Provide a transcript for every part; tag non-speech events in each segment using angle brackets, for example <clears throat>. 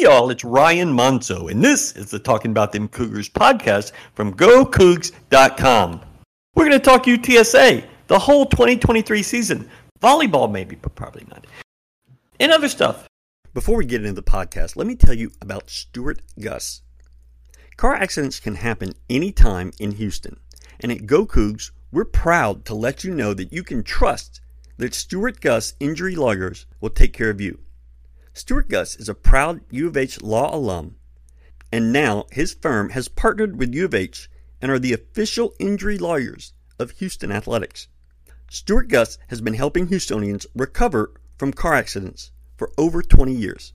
y'all, it's Ryan Monceaux, and this is the Talking About Them Cougars podcast from GoCoogs.com. We're going to talk UTSA, the whole 2023 season. Volleyball, maybe, but probably not. And other stuff. Before we get into the podcast, let me tell you about Stewart Guss. Car accidents can happen anytime in Houston, and at Go Coogs, we're proud to let you know that you can trust that Stewart Guss Injury Lawyers will take care of you. Stewart Guss is a proud U of H law alum, and now his firm has partnered with U of H and are the official injury lawyers of Houston Athletics. Stewart Guss has been helping Houstonians recover from car accidents for over 20 years.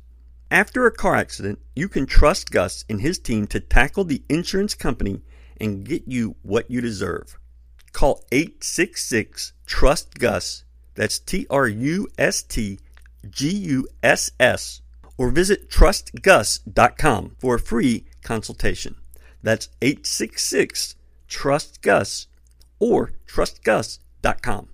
After a car accident, you can trust Gus and his team to tackle the insurance company and get you what you deserve. Call 866 Trust Guss. That's T R U S T G U S S, or visit trustguss.com for a free consultation. That's 866 Trust Guss or trustguss.com.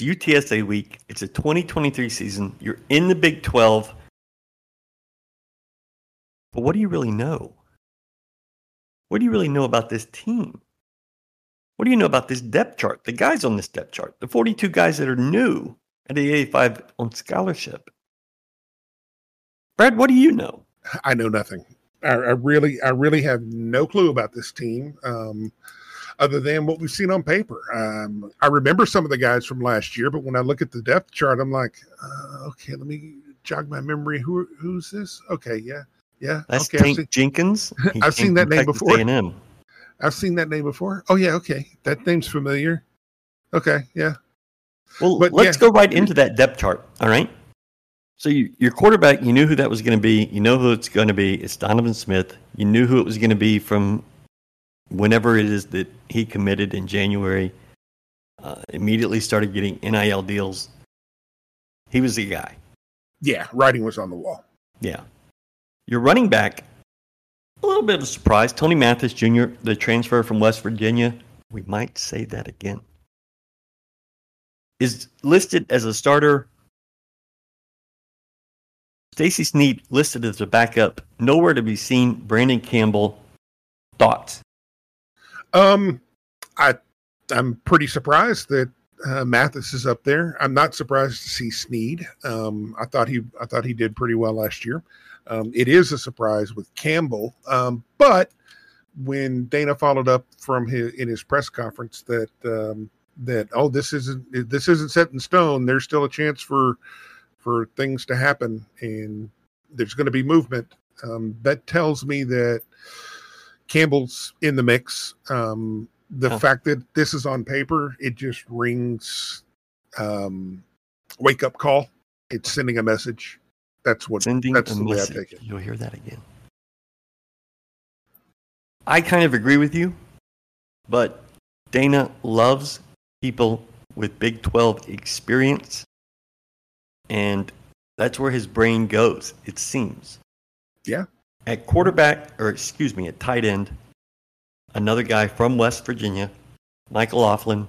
UTSA week. It's a 2023 season. You're in the Big 12. But what do you really know? What do you really know about this team? What do you know about this depth chart? The guys on this depth chart, the 42 guys that are new at the 85 on scholarship. Brad, what do you know? I know nothing. I, I really, I really have no clue about this team. Um, other than what we've seen on paper. Um, I remember some of the guys from last year, but when I look at the depth chart, I'm like, uh, okay, let me jog my memory. Who who's this? Okay, yeah, yeah. That's okay, Tank I've seen, Jenkins. <laughs> He I've seen that name before. A&M. I've seen that name before. Oh yeah, okay, that name's familiar. Okay, yeah. Well, But, let's yeah. go right into that depth chart. All right. So you, your quarterback, you knew who that was going to be. You know who it's going to be. It's Donovan Smith. You knew who it was going to be from whenever it is that he committed in January. Uh, immediately started getting NIL deals. He was the guy. Yeah, writing was on the wall. Yeah. Your running back, a little bit of a surprise. Tony Mathis Jr., the transfer from West Virginia. We might say that again. Is listed as a starter. Stacy Sneed listed as a backup. Nowhere to be seen. Brandon Campbell. Thoughts? Um, I I'm pretty surprised that uh, Mathis is up there. I'm not surprised to see Sneed. Um, I thought he I thought he did pretty well last year. Um, it is a surprise with Campbell, um, but when Dana followed up from his in his press conference that um, that oh this isn't this isn't set in stone. There's still a chance for for things to happen, and there's going to be movement. Um, that tells me that Campbell's in the mix. Um, the fact that this is on paper, it just rings um, wake up call. It's sending a message. That's what Sending that's a the way I message. take it. You'll hear that again. I kind of agree with you, but Dana loves people with Big 12 experience, and that's where his brain goes, it seems. Yeah. At quarterback, or excuse me, at tight end, another guy from West Virginia, Michael Laughlin.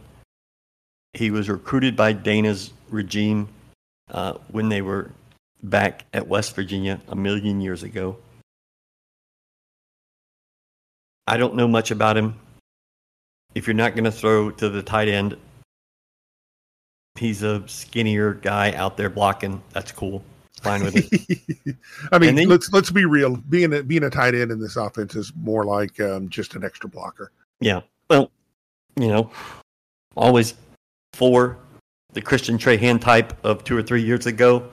He was recruited by Dana's regime uh, when they were back at West Virginia a million years ago. I don't know much about him. If you're not going to throw to the tight end, he's a skinnier guy out there blocking. That's cool. Fine with it. <laughs> I mean, then- let's let's be real. Being a being a tight end in this offense is more like um, just an extra blocker. Yeah. Well, you know, always for the Christian Trahan type of two or three years ago.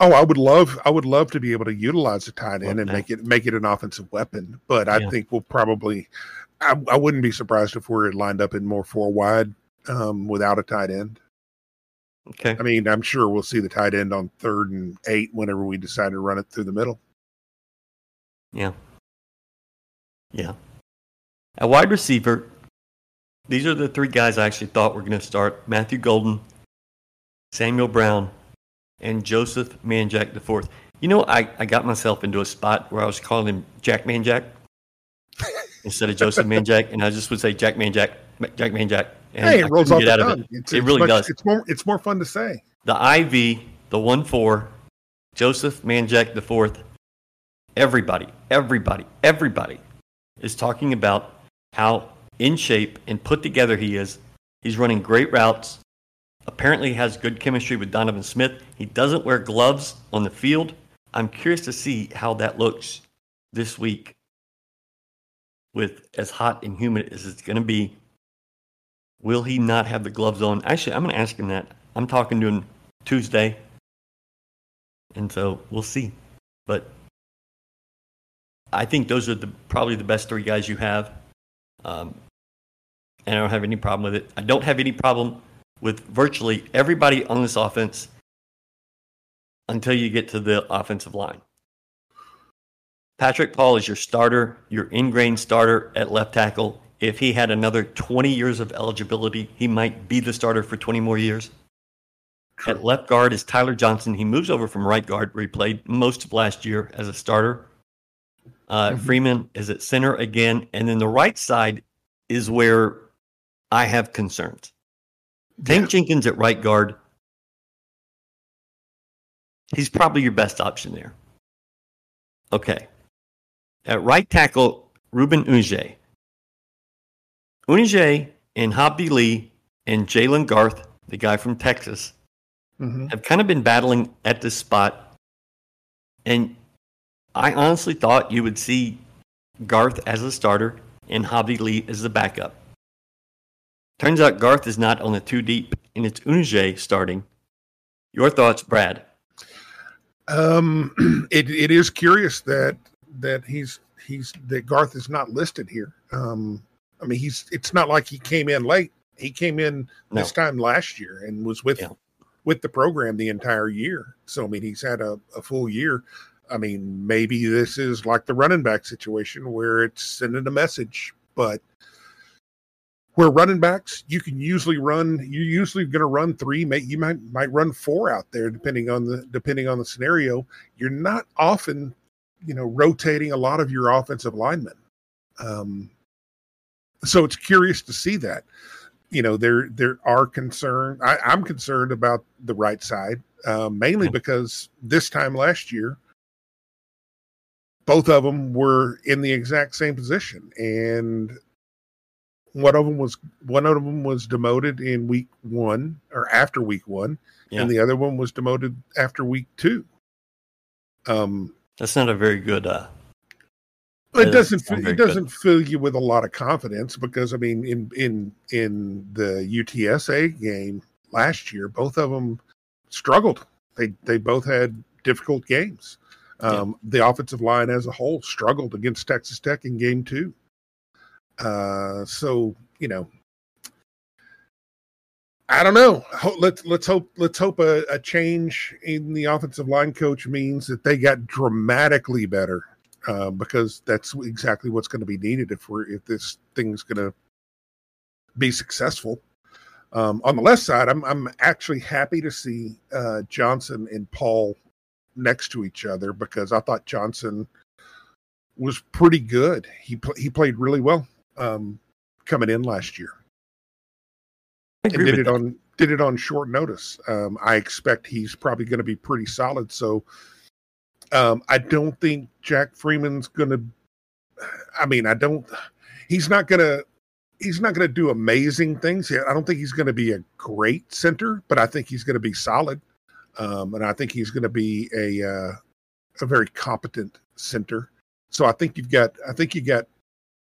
Oh, I would love I would love to be able to utilize a tight end and that. make it make it an offensive weapon. But I Yeah. think we'll probably I, I wouldn't be surprised if we're lined up in more four wide um, without a tight end. Okay. I mean, I'm sure we'll see the tight end on third and eight whenever we decide to run it through the middle. Yeah. Yeah. At wide receiver, these are the three guys I actually thought were going to start: Matthew Golden, Samuel Brown, and Joseph Manjack the fourth. You know, I, I got myself into a spot where I was calling him Jack Manjack <laughs> instead of Joseph Manjack, and I just would say Jack Manjack, Jack Manjack. And hey, it rolls off the tongue. it. It's, it it's really much- does. It's more. It's more fun to say. The IV, the one four, Joseph Manjack the fourth. Everybody, everybody, everybody is talking about how in shape and put together he is. He's running great routes. Apparently has good chemistry with Donovan Smith. He doesn't wear gloves on the field. I'm curious to see how that looks this week with as hot and humid as it's going to be. Will he not have the gloves on? Actually, I'm going to ask him that. I'm talking to him Tuesday. And so we'll see. But I think those are the probably the best three guys you have. Um, and I don't have any problem with it. I don't have any problem with virtually everybody on this offense until you get to the offensive line. Patrick Paul is your starter, your ingrained starter at left tackle. If he had another 20 years of eligibility, he might be the starter for 20 more years. At left guard is Tyler Johnson. He moves over from right guard, where he played most of last year as a starter. Uh, Mhm. Freeman is at center again. And then the right side is where I have concerns. Tank Jenkins at right guard. He's probably your best option there. Okay. At right tackle, Reuben Unije. Unije and Hobby Lee and Jalen Garth, the guy from Texas, hmm have kind of been battling at this spot. And I honestly thought you would see Garth as a starter and Hobby Lee as the backup. Turns out Garth is not on the two deep, and it's Unije starting. Your thoughts, Brad? Um, <clears throat> it it is curious that that he's he's that Garth is not listed here. Um, I mean, he's it's not like he came in late. He came in No. this time last year and was with Yeah. with the program the entire year. So I mean, he's had a, a full year. I mean, maybe this is like the running back situation where it's sending a message, but where running backs you can usually run you're usually going to run three may, you might might run four out there depending on the depending on the scenario you're not often you know rotating a lot of your offensive linemen um so it's curious to see that you know there there are concern I, i'm concerned about the right side uh, mainly because this time last year both of them were in the exact same position and one of them was one of them was demoted in week one or after week one Yeah. and the other one was demoted after week two um That's not a very good. Uh, it doesn't doesn't it good. doesn't fill you with a lot of confidence because I mean in in in the UTSA game last year, both of them struggled. They they both had difficult games. Um, The offensive line as a whole struggled against Texas Tech in game two. Uh, so you know, I don't know. Let's let's hope let's hope a, a change in the offensive line coach means that they got dramatically better uh, because that's exactly what's going to be needed if we're if this thing's going to be successful. Um, on the left side, I'm I'm actually happy to see uh, Johnson and Paul next to each other because I thought Johnson was pretty good. He pl- he played really well um, coming in last year I and did it that. on did it on short notice. Um, I expect he's probably going to be pretty solid. So um, I don't think Jack Freeman's to. I mean, I don't. He's not to. He's not to do amazing things. I don't think he's to be a great center, but I think he's to be solid, um, and I think he's to be a uh, a very competent center. So I think you've got. I think you got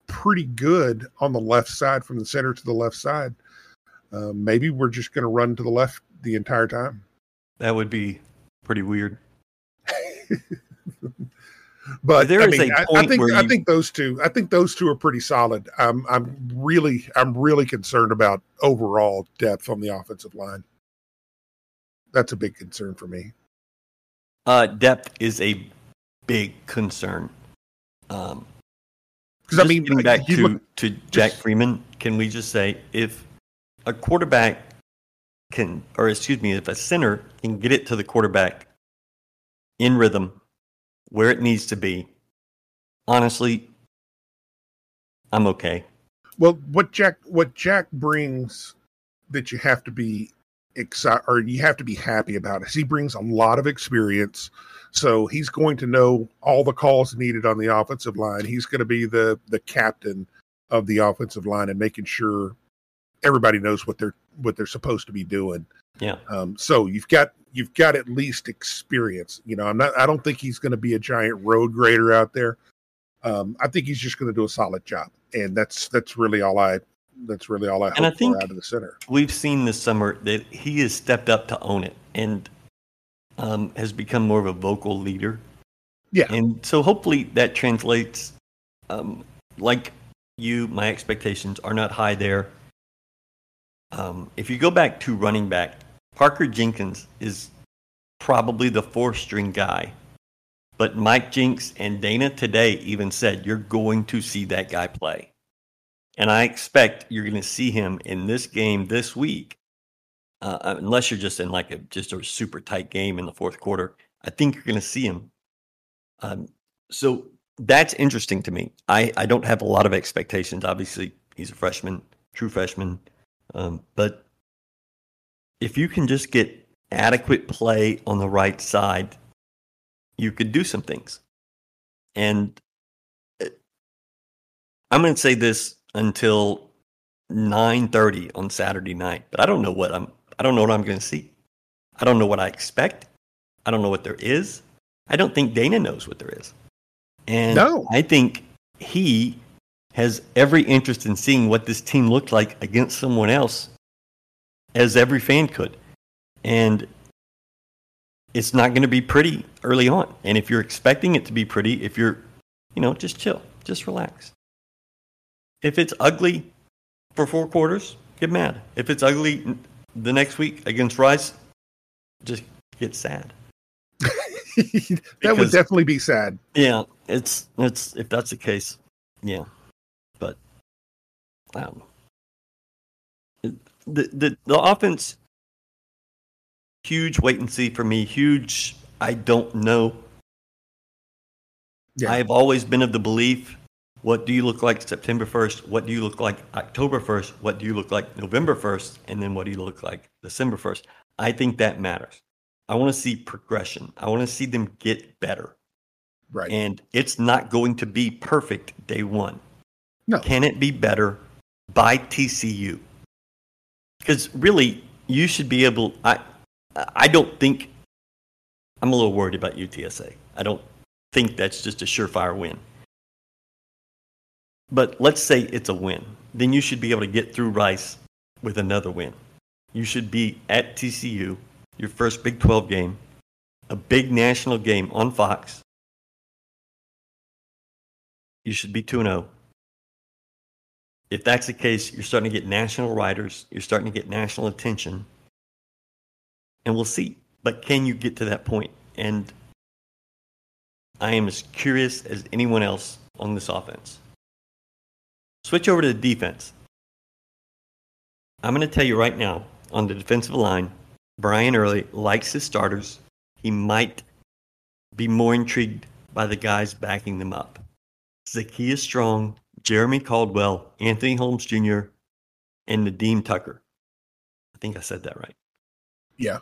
pretty good on the left side from the center to the left side. Uh, maybe we're just going to run to the left the entire time. That would be pretty weird. <laughs> But There I is mean, a I- I, point think where I think those two. I think those two are pretty solid. I'm I'm really I'm really concerned about overall depth on the offensive line. That's a big concern for me. Uh, depth is a big concern. Um, Because I mean, getting back to look, to Jack Freeman, can we just say if a quarterback can, or excuse me, if a center can get it to the quarterback in rhythm where it needs to be, honestly, I'm okay. Well, what Jack what Jack brings that you have to be excited or you have to be happy about is he brings a lot of experience. So he's going to know all the calls needed on the offensive line. He's going to be the the captain of the offensive line and making sure everybody knows what they're what they're supposed to be doing. Yeah. Um, so you've got you've got at least experience. You know, I'm not. I don't think he's going to be a giant road grader out there. Um, I think he's just going to do a solid job, and that's that's really all I that's really all I And I think- for out of the center. We've seen this summer that he has stepped up to own it and um, has become more of a vocal leader. Yeah. And so hopefully that translates. Um, like you, my expectations are not high there. Um, if you go back to running back, Parker Jenkins is probably the fourth string guy. But Mike Jinks and Dana today even said you're going to see that guy play. And I expect you're going to see him in this game this week, uh, unless you're just in like a just a super tight game in the fourth quarter. I think you're going to see him. Um, so that's interesting to me. I, I don't have a lot of expectations. Obviously, he's a freshman, true freshman. Um, but if you can just get adequate play on the right side, you could do some things. And uh, I'm going to say this until 9:30 on Saturday night, but I don't know what I'm I don't know what I'm going to see. I don't know what I expect. I don't know what there is. I don't think Dana knows what there is. And No. I think he has every interest in seeing what this team looked like against someone else as every fan could. And it's not going to be pretty early on. And if you're expecting it to be pretty, if you're, you know, just chill, just relax. If it's ugly for four quarters, get mad. If it's ugly the next week against Rice, just get sad. <laughs> that would definitely be sad. Yeah, it's it's if that's the case, yeah. But I don't know. It- The the the offense huge wait and see for me. Huge I don't know. Yeah. I have always been of the belief what do you look like September 1st? What do you look like October 1st? What do you look like November 1st? And then what do you look like December 1st? I think that matters. I want to see progression. I want to see them get better. Right. And it's not going to be perfect day one. No. Can it be better by TCU? Because really, you should be able. I, I don't think. I'm a little worried about UTSA. I don't think that's just a surefire win. But let's say it's a win. Then you should be able to get through Rice with another win. You should be at TCU, your first Big 12 game, a big national game on Fox. You should be 2 0. If that's the case, you're starting to get national writers, you're starting to get national attention. And we'll see. But can you get to that point? And I am as curious as anyone else on this offense. Switch over to the defense. I'm going to tell you right now on the defensive line, Brian Early likes his starters. He might be more intrigued by the guys backing them up. Zakiya Strong, Jeremy Caldwell, Anthony Holmes Jr., and Nadeem Tucker. I think I said that right. yeah.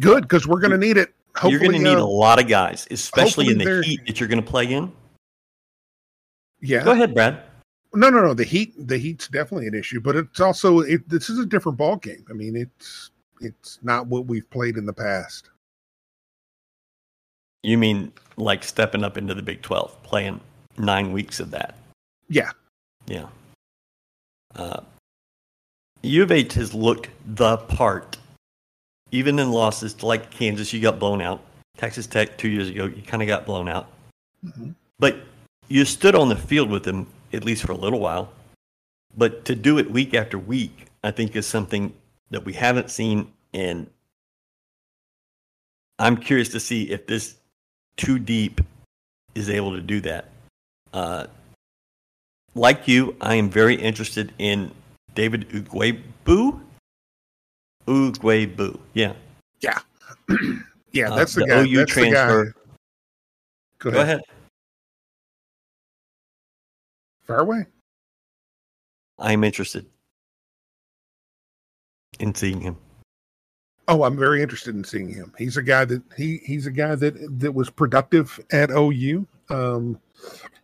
Good, because we're going to need it. Hopefully, you're going to need uh, a lot of guys, especially in the heat that you're going to play in. yeah. Go ahead, Brad. No, no, no. The heat, the heat's definitely an issue, but it's also it, this is a different ball game. I mean, it's it's not what we've played in the past. You mean like stepping up into the Big 12, playing nine weeks of that? Yeah, Yeah. Uh, U of H has looked the part. Even in losses to like Kansas, you got blown out. Texas Tech two years ago, you kind of got blown out. Mhm. But you stood on the field with them at least for a little while. But to do it week after week, I think is something that we haven't seen. And I'm curious to see if this too deep is able to do that. Uh, like you, I am very interested in David Ugwoegbu. Ugwoegbu, yeah. Yeah. <clears throat> yeah, Uh, that's the, the guy. OU that's the guy. transfer. Go Go ahead. ahead. Fire away. I am interested in seeing him. Oh, I'm very interested in seeing him. He's a guy that he he's a guy that that was productive at OU. Um,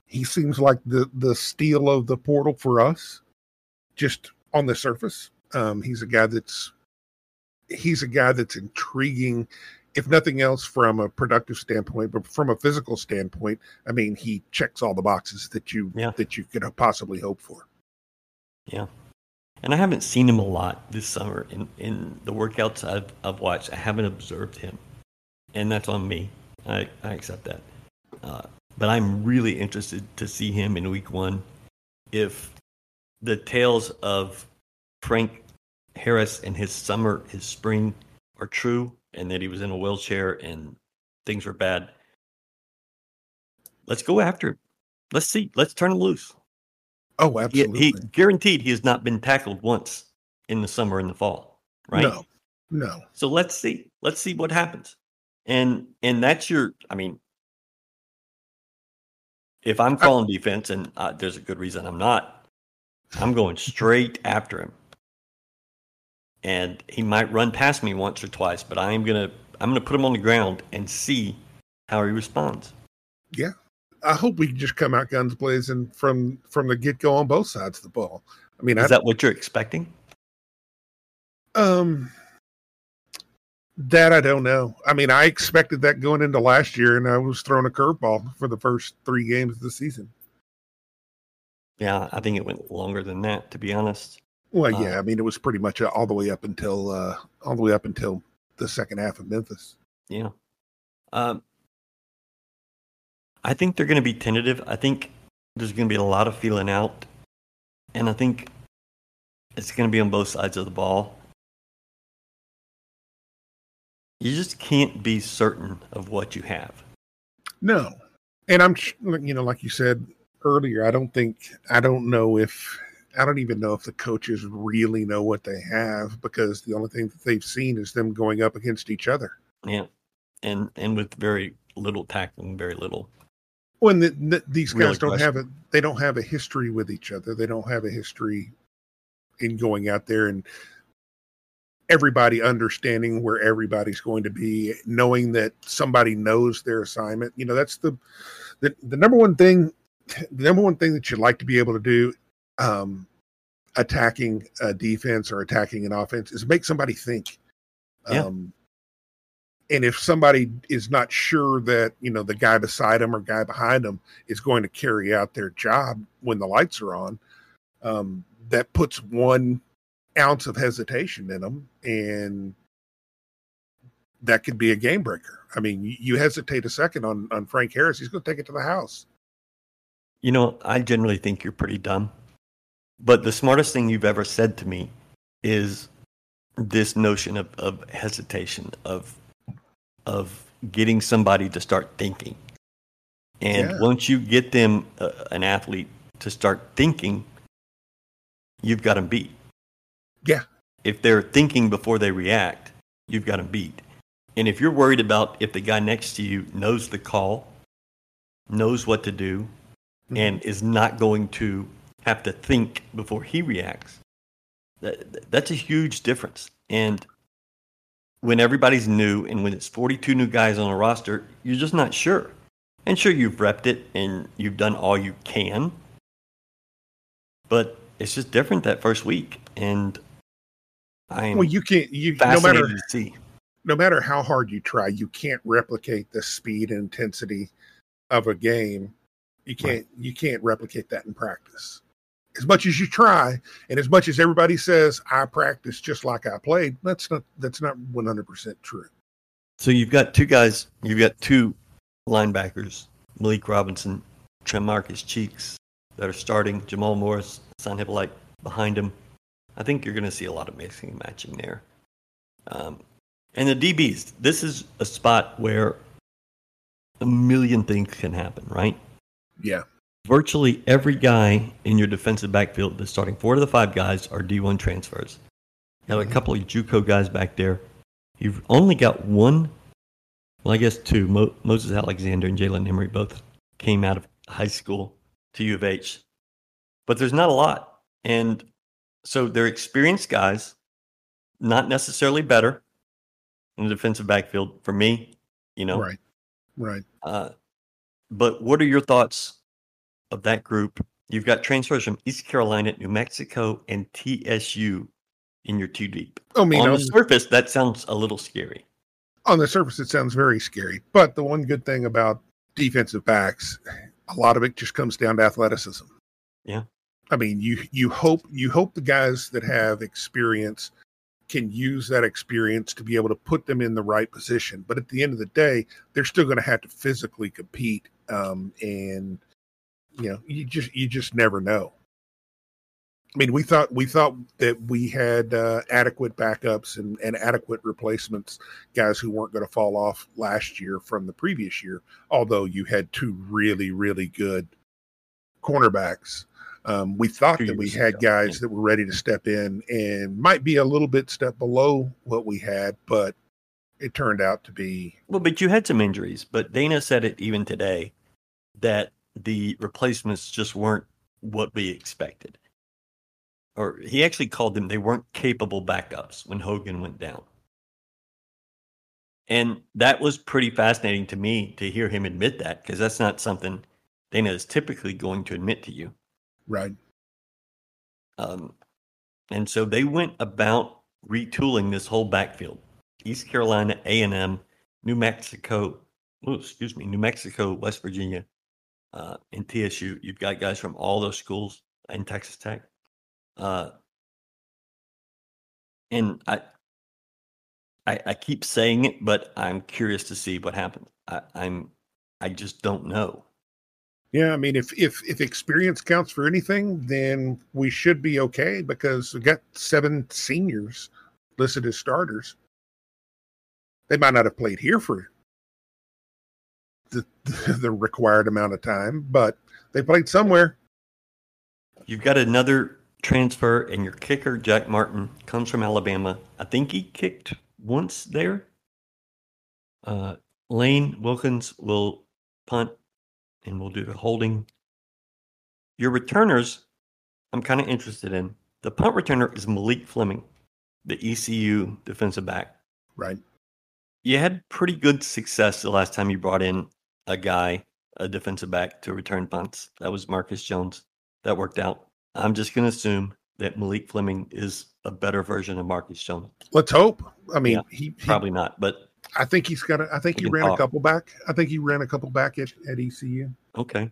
he seems like the the steal of the portal for us, just on the surface. Um, he's a guy that's he's a guy that's intriguing, if nothing else, from a productive standpoint, but from a physical standpoint. I mean, he checks all the boxes that you Yeah. that you could possibly hope for. Yeah. And I haven't seen him a lot this summer in, in the workouts I've, I've watched. I haven't observed him. And that's on me. I, I accept that. Uh, but I'm really interested to see him in week one. If the tales of Frank Harris and his summer, his spring are true, and that he was in a wheelchair and things were bad, let's go after him. Let's see. Let's turn him loose. Oh, absolutely. he guaranteed he has not been tackled once in the summer and the fall, right? No, no. So let's see. Let's see what happens. And and that's your. I mean, if I'm calling defense, and uh, there's a good reason I'm not, I'm going straight after him. And he might run past me once or twice, but I'm gonna I'm gonna put him on the ground and see how he responds. I hope we can just come out guns blazing from from the get go on both sides of the ball. I mean, Is I, that what you're expecting? um, that I don't know. I mean, I expected that going into last year, and I was throwing a curveball for the first three games of the season. Yeah, I think it went longer than that, to be honest. Well, Uh, yeah, I mean, it was pretty much all the way up until uh all the way up until the second half of Memphis. Yeah. Um, I think they're going to be tentative. I think there's going to be a lot of feeling out. And I think it's going to be on both sides of the ball. You just can't be certain of what you have. No, and I'm you know, like you said earlier, I don't think I don't know if I don't even know if the coaches really know what they have because the only thing that they've seen is them going up against each other. Yeah. And and with very little tackling, very little. When the, the, these guys Really don't have a they don't have a history with each other. They don't have a history in going out there and everybody understanding where everybody's going to be, knowing that somebody knows their assignment. You know, that's the the, the number one thing the number one thing that you'd like to be able to do um attacking a defense or attacking an offense is make somebody think. Yeah. Um and if somebody is not sure that you know the guy beside them or guy behind them is going to carry out their job when the lights are on um, that puts one ounce of hesitation in them and that could be a game breaker i mean you, hesitate a second on on frank harris he's going to take it to the house You know, I generally think you're pretty dumb. But the smartest thing you've ever said to me is this notion of, of hesitation, of of getting somebody to start thinking. And Yeah. once you get them, uh, an athlete, to start thinking, you've got them beat. Yeah. If they're thinking before they react, you've got them beat. And if you're worried about if the guy next to you knows the call, knows what to do, and is not going to have to think before he reacts. That, that's a huge difference. And when everybody's new and when it's 42 new guys on a roster, you're just not sure. And sure, you've repped it and you've done all you can, but it's just different that first week. And I'm well you can't you no matter to see. no matter how hard you try you can't replicate the speed and intensity of a game you can't you can't replicate that in practice as much as you try and as much as everybody says i practice just like i played that's not that's not 100% true So you've got two guys, you've got two linebackers, Malik Robinson, Trem Marcus Cheeks, that are starting, Jamal Morris, Son Hippolyte behind him. I think you're going to see a lot of mixing and matching there. Um, and the DBs, this is a spot where a million things can happen, right? Yeah. Virtually every guy in your defensive backfield, the starting four to the five guys, are D1 transfers. You have a couple of JUCO guys back there. You've only got one, well, I guess two. Mo- Moses Alexander and Jalen Emery both came out of high school to U of H, but there's not a lot. And so they're experienced guys, not necessarily better in the defensive backfield for me, you know. Right. Right. Uh, but what are your thoughts of that group? You've got transfers from East Carolina, New Mexico, and TSU in your two deep. I mean, On on, the surface, that sounds a little scary. on the surface, it sounds very scary. But the one good thing about defensive backs, a lot of it just comes down to athleticism. Yeah. I mean, you you hope you hope the guys that have experience can use that experience to be able to put them in the right position. But at the end of the day, they're still going to have to physically compete, um, and you know, you just you just never know. I mean, we thought we thought that we had uh, adequate backups and, and adequate replacements, guys who weren't going to fall off last year from the previous year. Although you had two really really good cornerbacks, um, we thought that we had guys that were ready to step in and might be a little bit step below what we had, but it turned out to be Well, but you had some injuries. But Dana said it even today that the replacements just weren't what we expected. Or he actually called them, they weren't capable backups when Hogan went down. And that was pretty fascinating to me to hear him admit that because that's not something Dana is typically going to admit to you. right. Um, and so they went about retooling this whole backfield. East Carolina, A and M, New Mexico, oh, excuse me, New Mexico, West Virginia, uh, and TSU. You've got guys from all those schools in Texas Tech. Uh, and I, I, I keep saying it, but I'm curious to see what happens. I, I'm, I just don't know. Yeah, I mean, if if if experience counts for anything, then we should be okay because we got seven seniors listed as starters. They might not have played here for the <laughs> the required amount of time, but they played somewhere. You've got another transfer, and your kicker, Jack Martin, comes from Alabama. I think he kicked once there. Uh, Lane Wilkins will punt, and we'll do the holding. Your returners, I'm kind of interested in. The punt returner is Malik Fleming, the ECU defensive back. Right. You had pretty good success the last time you brought in a guy, a defensive back, to return punts. That was Marcus Jones. That worked out. I'm just going to assume that Malik Fleming is a better version of Marcus Jones. Let's hope. I mean, Yeah, he, he Probably not, but I think he's got. A, I think he can ran a couple back. I think he ran a couple back at, at ECU. okay.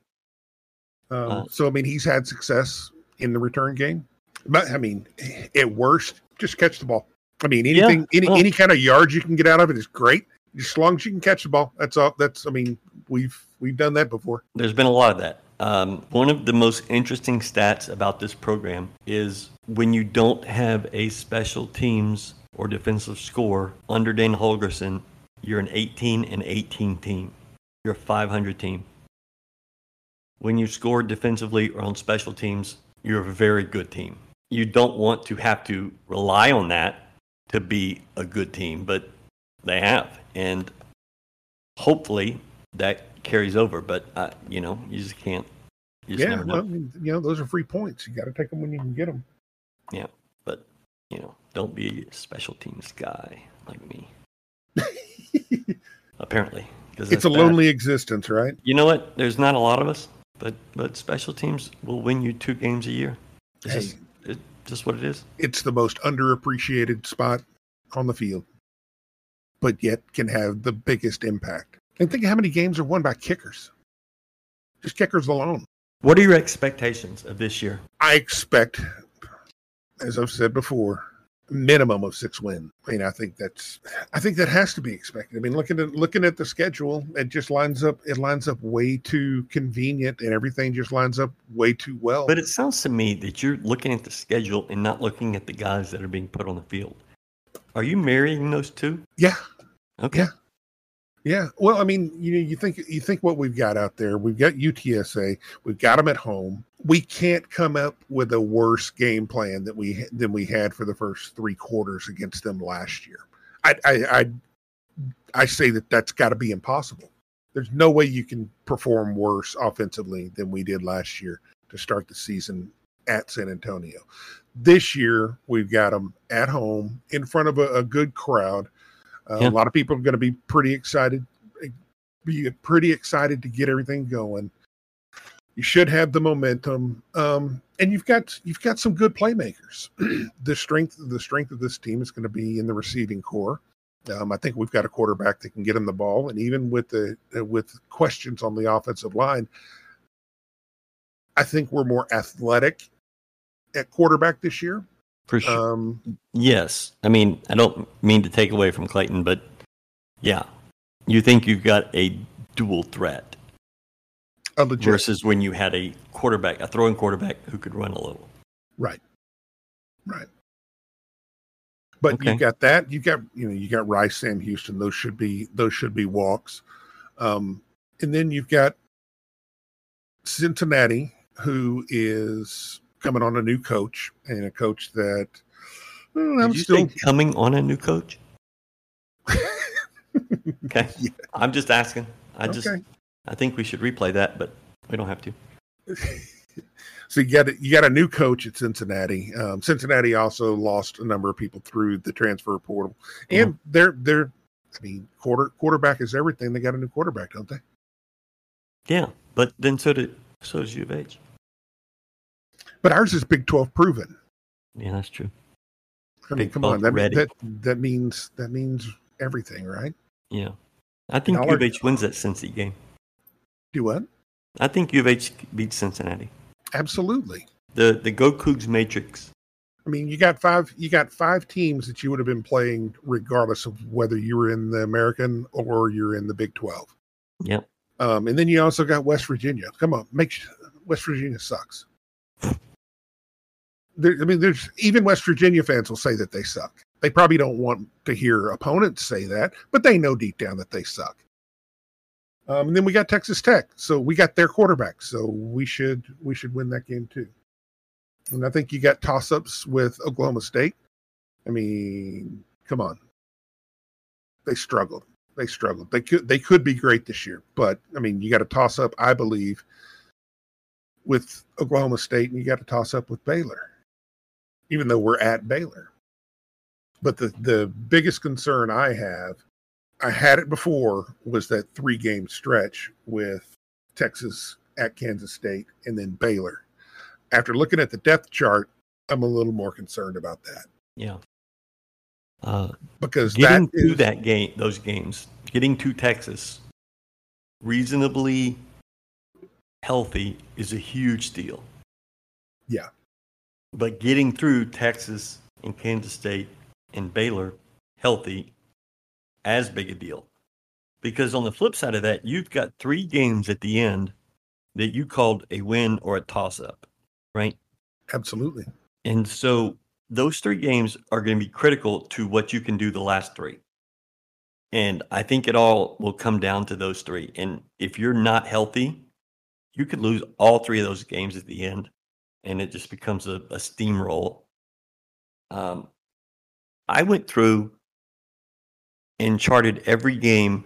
Um, Uh, so I mean, he's had success in the return game. But I mean, at worst, just catch the ball. I mean, Yeah, anything, any well- any kind of yards you can get out of it is great. As long as you can catch the ball, that's all. That's I mean, we've we've done that before. There's been a lot of that. Um, one of the most interesting stats about this program is when you don't have a special teams or defensive score under Dana Holgorsen, you're an 18 and 18 team. You're a 500 team. When you score defensively or on special teams, you're a very good team. You don't want to have to rely on that to be a good team, but they have. And hopefully that carries over. But, uh, you know, you just can't. You just yeah, never know. well, I mean, you know, those are free points. You got to take them when you can get them. Yeah, but you know, don't be a special teams guy like me. <laughs> Apparently, because it's a lonely existence, right? You know what? There's not a lot of us, but but special teams will win you two games a year. It's Hey. just it's just what it is. It's the most underappreciated spot on the field, but yet can have the biggest impact. And think of how many games are won by kickers. Just kickers alone. What are your expectations of this year? I expect, as I've said before, minimum of six wins. I mean, I think that's, I think that has to be expected. I mean, looking at looking at the schedule, it just lines up. It lines up way too convenient, and everything just lines up way too well. But it sounds to me that you're looking at the schedule and not looking at the guys that are being put on the field. Are you marrying those two? yeah, Okay. Yeah. Yeah, well, I mean, you you think you think what we've got out there. We've got UTSA. We've got them at home. We can't come up with a worse game plan that we than we had for the first three quarters against them last year. I I I, I say that that's got to be impossible. There's no way you can perform worse offensively than we did last year to start the season at San Antonio. This year, we've got them at home in front of a, a good crowd. Uh, yeah. A lot of people are going to be pretty excited, be pretty excited to get everything going. You should have the momentum, um, and you've got you've got some good playmakers. <clears throat> the strength the strength of this team is going to be in the receiving core. Um, I think we've got a quarterback that can get him the ball, and even with the with questions on the offensive line, I think we're more athletic at quarterback this year. For sure. Um, yes, I mean I don't mean to take away from Clayton, but yeah, you think you've got a dual threat versus when you had a quarterback, a throwing quarterback who could run a little. Right. Right. But okay. you got that. You've got you know you got Rice and Houston. Those should be those should be walks. Um, and then you've got Cincinnati, who is coming on a new coach and a coach that well, I'm still coming on a new coach. <laughs> okay, yeah. I'm just asking. I okay. just I think we should replay that, but we don't have to. <laughs> so you got you got a new coach at Cincinnati. Um, Cincinnati also lost a number of people through the transfer portal, and mm-hmm. they're they're I mean quarter quarterback is everything. They got a new quarterback, don't they? Yeah, but then so did so does U of H. But ours is Big Twelve proven. Yeah, that's true. I mean, Big come on, that, that that means that means everything, right? Yeah, I think U of H wins that Cincy game. Do what? I think U of H beats Cincinnati. Absolutely. The the Go Coogs matrix. I mean, you got five you got five teams that you would have been playing regardless of whether you were in the American or you're in the Big Twelve. Yep. Um, and then you also got West Virginia. Come on, make West Virginia sucks. I mean, there's even West Virginia fans will say that they suck. They probably don't want to hear opponents say that, but they know deep down that they suck. Um, and then we got Texas Tech, so we got their quarterback, so we should we should win that game too. And I think you got toss ups with Oklahoma State. I mean, come on, they struggled. They struggled. They could they could be great this year, but I mean, you got a toss up, I believe, with Oklahoma State, and you got to toss up with Baylor, even though we're at Baylor. But the the biggest concern I have I had it before was that three game stretch with Texas at Kansas State and then Baylor. After looking at the depth chart, I'm a little more concerned about that. Yeah. Uh, because getting that to is, that game, those games, getting to Texas reasonably healthy is a huge deal. Yeah. But getting through Texas and Kansas State and Baylor healthy as big a deal. Because on the flip side of that, you've got three games at the end that you called a win or a toss up, right? Absolutely. And so those three games are going to be critical to what you can do the last three. And I think it all will come down to those three. And if you're not healthy, you could lose all three of those games at the end, and it just becomes a, a steamroll. Um, I went through and charted every game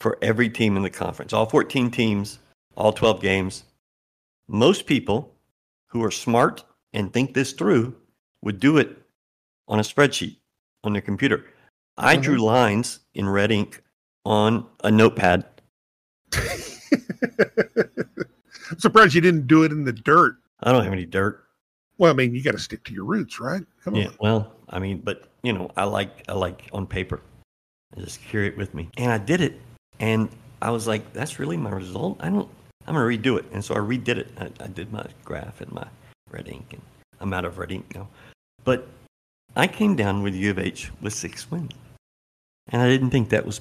for every team in the conference, all 14 teams, all 12 games. Most people who are smart and think this through would do it on a spreadsheet on their computer. I mm-hmm. drew lines in red ink on a notepad. <laughs> I'm surprised you didn't do it in the dirt. I don't have any dirt. Well, I mean, you got to stick to your roots, right? Come yeah, on. Well, I mean, but you know, I like I like on paper. I just carry it with me. And I did it. And I was like, that's really my result. I don't, I'm going to redo it. And so I redid it. I, I did my graph and my red ink. And I'm out of red ink now. But I came down with U of H with six wins. And I didn't think that was,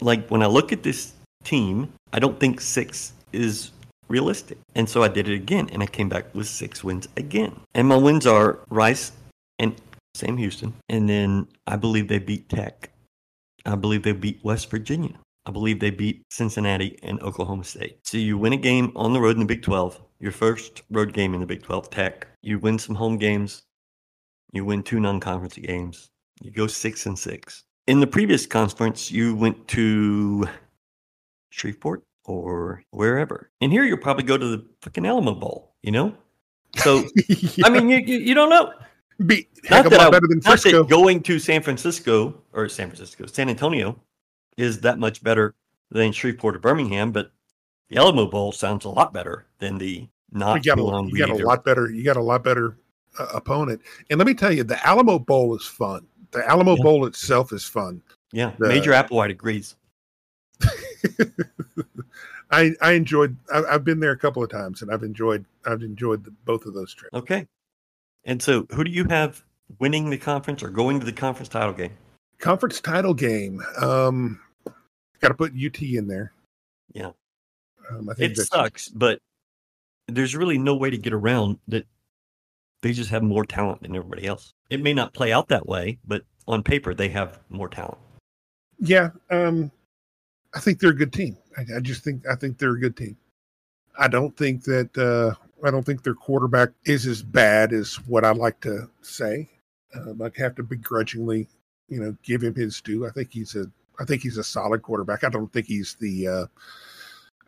like, when I look at this team, I don't think six is realistic. And so I did it again. And I came back with six wins again. And my wins are Rice and Sam Houston. And then I believe they beat Tech I believe they beat West Virginia. I believe they beat Cincinnati and Oklahoma State. So you win a game on the road in the Big 12, your first road game in the Big 12 Tech. You win some home games. You win two non-conference games. You go six and six. In the previous conference, you went to Shreveport or wherever. And here you'll probably go to the fucking Alamo Bowl, you know? So, <laughs> Yeah. I mean, you, you, you don't know. be a that I- better than not that Frisco. going to San Francisco or San Francisco, San Antonio is that much better than Shreveport or Birmingham, but the Alamo Bowl sounds a lot better than the not you got a, you got a lot better. You got a lot better uh, opponent. And let me tell you, the Alamo Bowl is fun. The Alamo Yeah. Bowl itself is fun. Yeah, the- Major Applewhite agrees. <laughs> <laughs> I I enjoyed. I, I've been there a couple of times, and I've enjoyed. I've enjoyed the, both of those trips. Okay. And so, who do you have winning the conference or going to the conference title game? Conference title game. Um, got to put UT in there. Yeah. Um, I think It sucks, but there's really no way to get around that. They just have more talent than everybody else. It may not play out that way, but on paper, they have more talent. Yeah. Um, I think they're a good team. I, I just think I think they're a good team. I don't think that uh, I don't think their quarterback is as bad as what I like to say. Um, I have to begrudgingly, you know, give him his due. I think he's a I think he's a solid quarterback. I don't think he's the uh,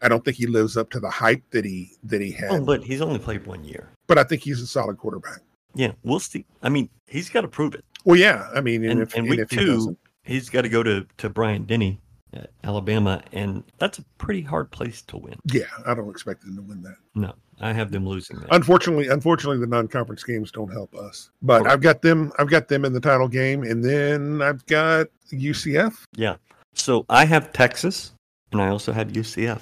I don't think he lives up to the hype that he that he had. Oh, but he's only played one year. but I think he's a solid quarterback. Yeah, we'll see. I mean, he's got to prove it. Well, yeah. I mean, and, And, if, and and week if two, doesn't, he's got to go to to Bryant Denny, Uh, Alabama, and that's a pretty hard place to win. yeah, I don't expect them to win that. No, I have them losing that. Unfortunately, unfortunately, the non-conference games don't help us. But Correct. I've got them. I've got them in the title game, and then I've got UCF. Yeah. So I have Texas, and I also have UCF,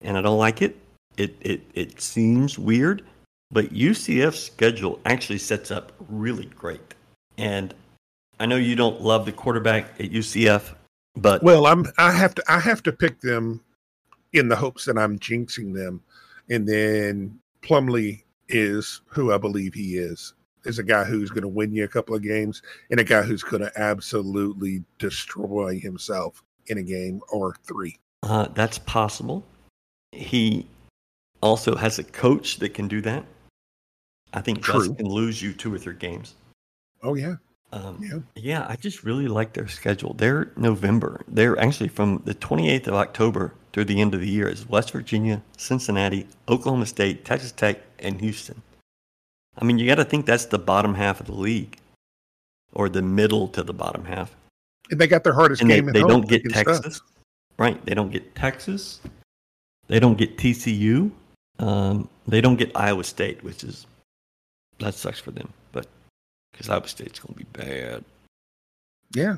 and I don't like it. It it it seems weird, but UCF's schedule actually sets up really great. And I know you don't love the quarterback at UCF, but Well, I'm. I have to. I have to pick them in the hopes that I'm jinxing them, and then Plumlee is who I believe he is. Is a guy who's going to win you a couple of games, and a guy who's going to absolutely destroy himself in a game or three. uh, that's possible. He also has a coach that can do that. I think Gus True. can lose you two or three games. Oh yeah, Um, yeah. Yeah, I just really like their schedule. They're November. They're actually from the 28th of October through the end of the year is West Virginia, Cincinnati, Oklahoma State, Texas Tech, and Houston. I mean, you got to think that's the bottom half of the league, or the middle to the bottom half. And they got their hardest And they, game. they home don't get us. Texas, right? They don't get Texas. They don't get TCU. Um, they don't get Iowa State, which is that sucks for them, but because Iowa State's going to be bad. Yeah.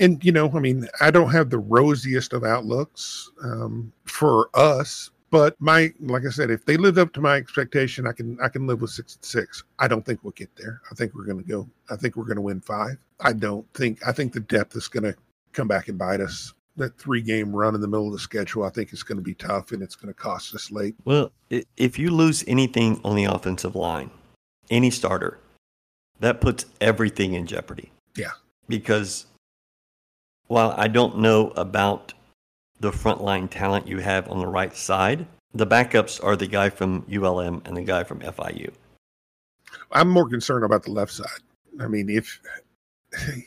And, you know, I mean, I don't have the rosiest of outlooks um, for us, but my, like I said, if they lived up to my expectation, I can, I can live with six and six. I don't think we'll get there. I think we're going to go, I think we're going to win five. I don't think, I think the depth is going to come back and bite us. That three game run in the middle of the schedule, I think is going to be tough and it's going to cost us late. Well, if you lose anything on the offensive line, any starter, that puts everything in jeopardy. Yeah. Because while I don't know about the frontline talent you have on the right side, the backups are the guy from ULM and the guy from FIU. I'm more concerned about the left side. I mean, if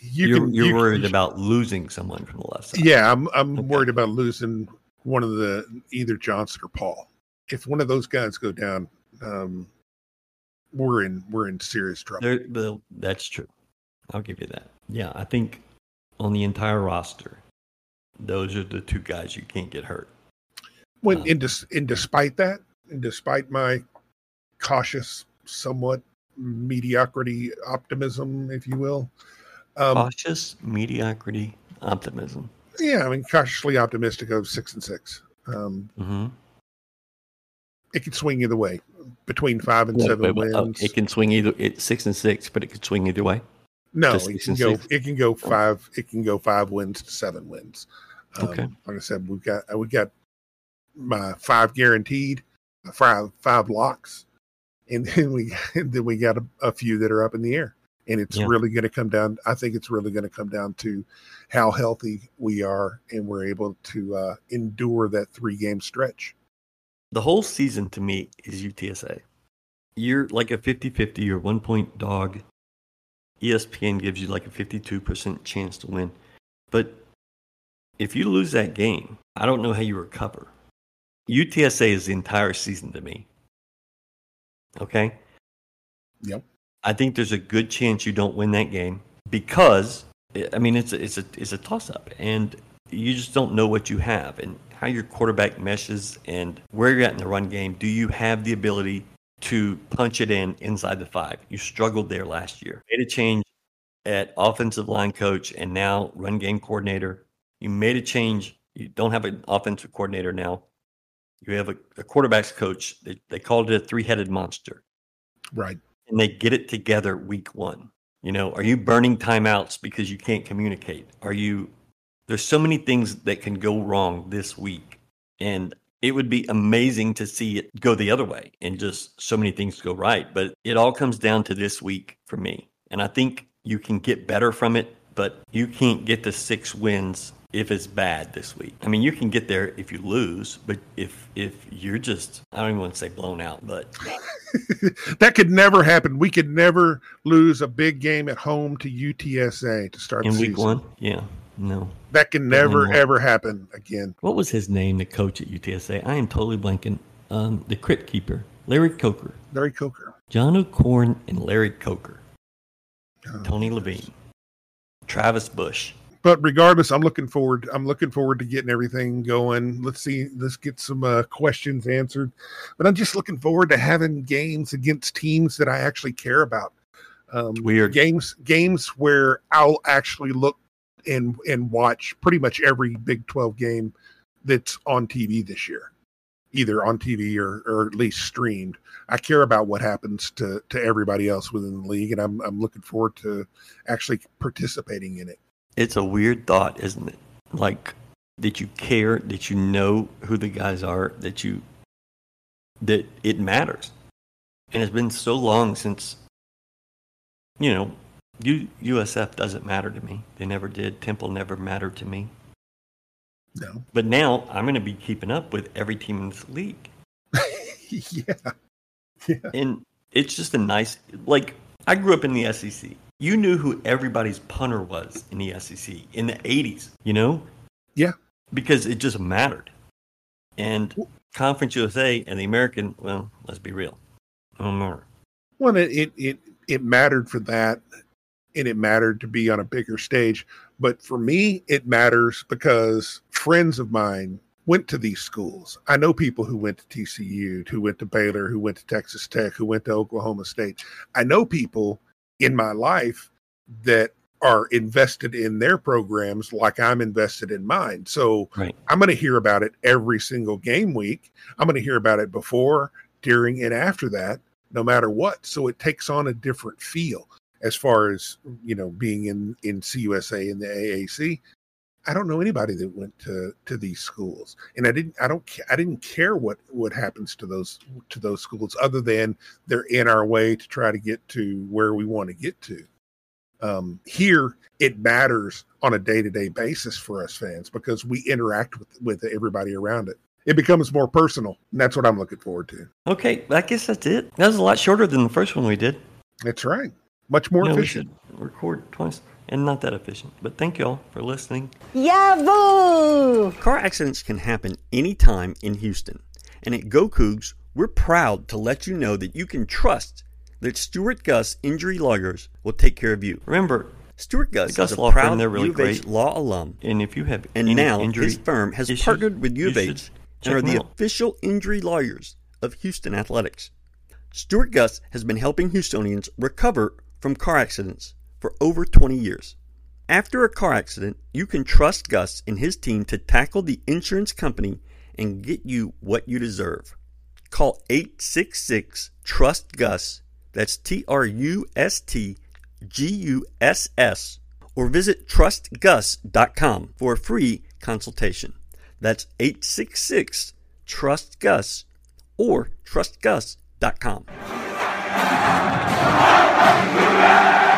you You are can, you're you can- worried about losing someone from the left side. Yeah, I'm I'm Okay. worried about losing one of the either Johnson or Paul. If one of those guys go down, um, we're in we're in serious trouble. There, that's true. I'll give you that. Yeah, I think on the entire roster, those are the two guys you can't get hurt. When um, and, dis, and despite that, and despite my cautious, somewhat mediocrity optimism, if you will, um, Cautious mediocrity optimism. yeah, I mean cautiously optimistic of six and six. Um, hmm it could swing either way between five and seven wins. it can swing either it's six and six, but it could swing either way. No, it can go. six? It can go five. It can go five wins to seven wins. Um, Okay. Like I said, we've got we got my five guaranteed, five five locks, and <laughs> then we and then we got a, a few that are up in the air. And it's Yeah. really going to come down. I think it's really going to come down to how healthy we are and we're able to uh, endure that three game stretch. The whole season to me is UTSA. You're like a 50 50, you're one point dog. ESPN gives you like a 52% chance to win. But if you lose that game, I don't know how you recover. UTSA is the entire season to me. Okay? Yep. I think there's a good chance you don't win that game because I mean it's a, it's a it's a toss up and you just don't know what you have and how your quarterback meshes and where you're at in the run game. Do you have the ability to punch it in inside the five? You struggled there last year. Made a change at offensive line coach and now run game coordinator. You made a change. You don't have an offensive coordinator now. You have a, a quarterbacks coach. They, they called it a three headed monster Right. and they get it together week one. You know, are you burning timeouts because you can't communicate? Are you there's so many things that can go wrong this week. And it would be amazing to see it go the other way and just so many things go right. But it all comes down to this week for me. And I think you can get better from it, but you can't get the six wins if it's bad this week. I mean, you can get there if you lose, but if if you're just I don't even want to say blown out, but <laughs> that could never happen. We could never lose a big game at home to UTSA to start in the week season. one, yeah, no. That can never not. ever happen again. What was his name, the coach at UTSA? I am totally blanking. Um, the crypt keeper, Larry Coker, Larry Coker. John O'Corn, and Larry Coker, Oh, Tony Levine, Travis Bush. But regardless, I'm looking forward. I'm looking forward to getting everything going. Let's see. Let's get some uh, questions answered. But I'm just looking forward to having games against teams that I actually care about. Um, Weird. games, games where I'll actually look and and watch pretty much every Big 12 game that's on TV this year, either on TV or or at least streamed. I care about what happens to to everybody else within the league, and I'm I'm looking forward to actually participating in it. It's a weird thought, isn't it? Like that you care, that you know who the guys are, that you that it matters. And it's been so long since you know, U, USF doesn't matter to me. They never did. Temple never mattered to me. No, But now I'm going to be keeping up with every team in this league. <laughs> yeah, yeah, And it's just a nice, like, I grew up in the SEC. You knew who everybody's punter was in the SEC in the 80s, you know? Yeah. Because it just mattered. And Conference USA and the American, well, let's be real. no more. Well, it, it it it mattered for that, and it mattered to be on a bigger stage. But for me, it matters because friends of mine went to these schools. I know people who went to TCU, who went to Baylor, who went to Texas Tech, who went to Oklahoma State. I know people in my life that are invested in their programs like I'm invested in mine. So Right. I'm going to hear about it every single game week. I'm going to hear about it before, during, and after that, no matter what. So it takes on a different feel as far as you know being in in CUSA and the AAC. I don't know anybody that went to to these schools, and I didn't. I don't. I didn't care what what happens to those to those schools, other than they're in our way to try to get to where we want to get to. Um, here, it matters on a day to day basis for us fans because we interact with with everybody around it. It becomes more personal, and that's what I'm looking forward to. Okay, I guess that's it. That was a lot shorter than the first one we did. That's right. Much more You know, we efficient. should record twice and not that efficient. But thank y'all for listening. Yahoo! Car accidents can happen anytime in Houston. And at Go Coogs, we're proud to let you know that you can trust that Stewart Guss Injury Lawyers will take care of you. Remember, Stewart Guss, Guss is a Law Firm, proud they're really U of H great. law alum. And if you have And any now injury his firm has issues, partnered with U of H and are the out. official injury lawyers of Houston Athletics. Stewart Guss has been helping Houstonians recover from car accidents for over 20 years. After a car accident, you can trust Guss and his team to tackle the insurance company and get you what you deserve. Call 866 Trust Guss, that's T R U S T G U S S, or visit trustguss.com for a free consultation. That's 866 Trust Guss or trustguss.com. هيا <laughs> هيا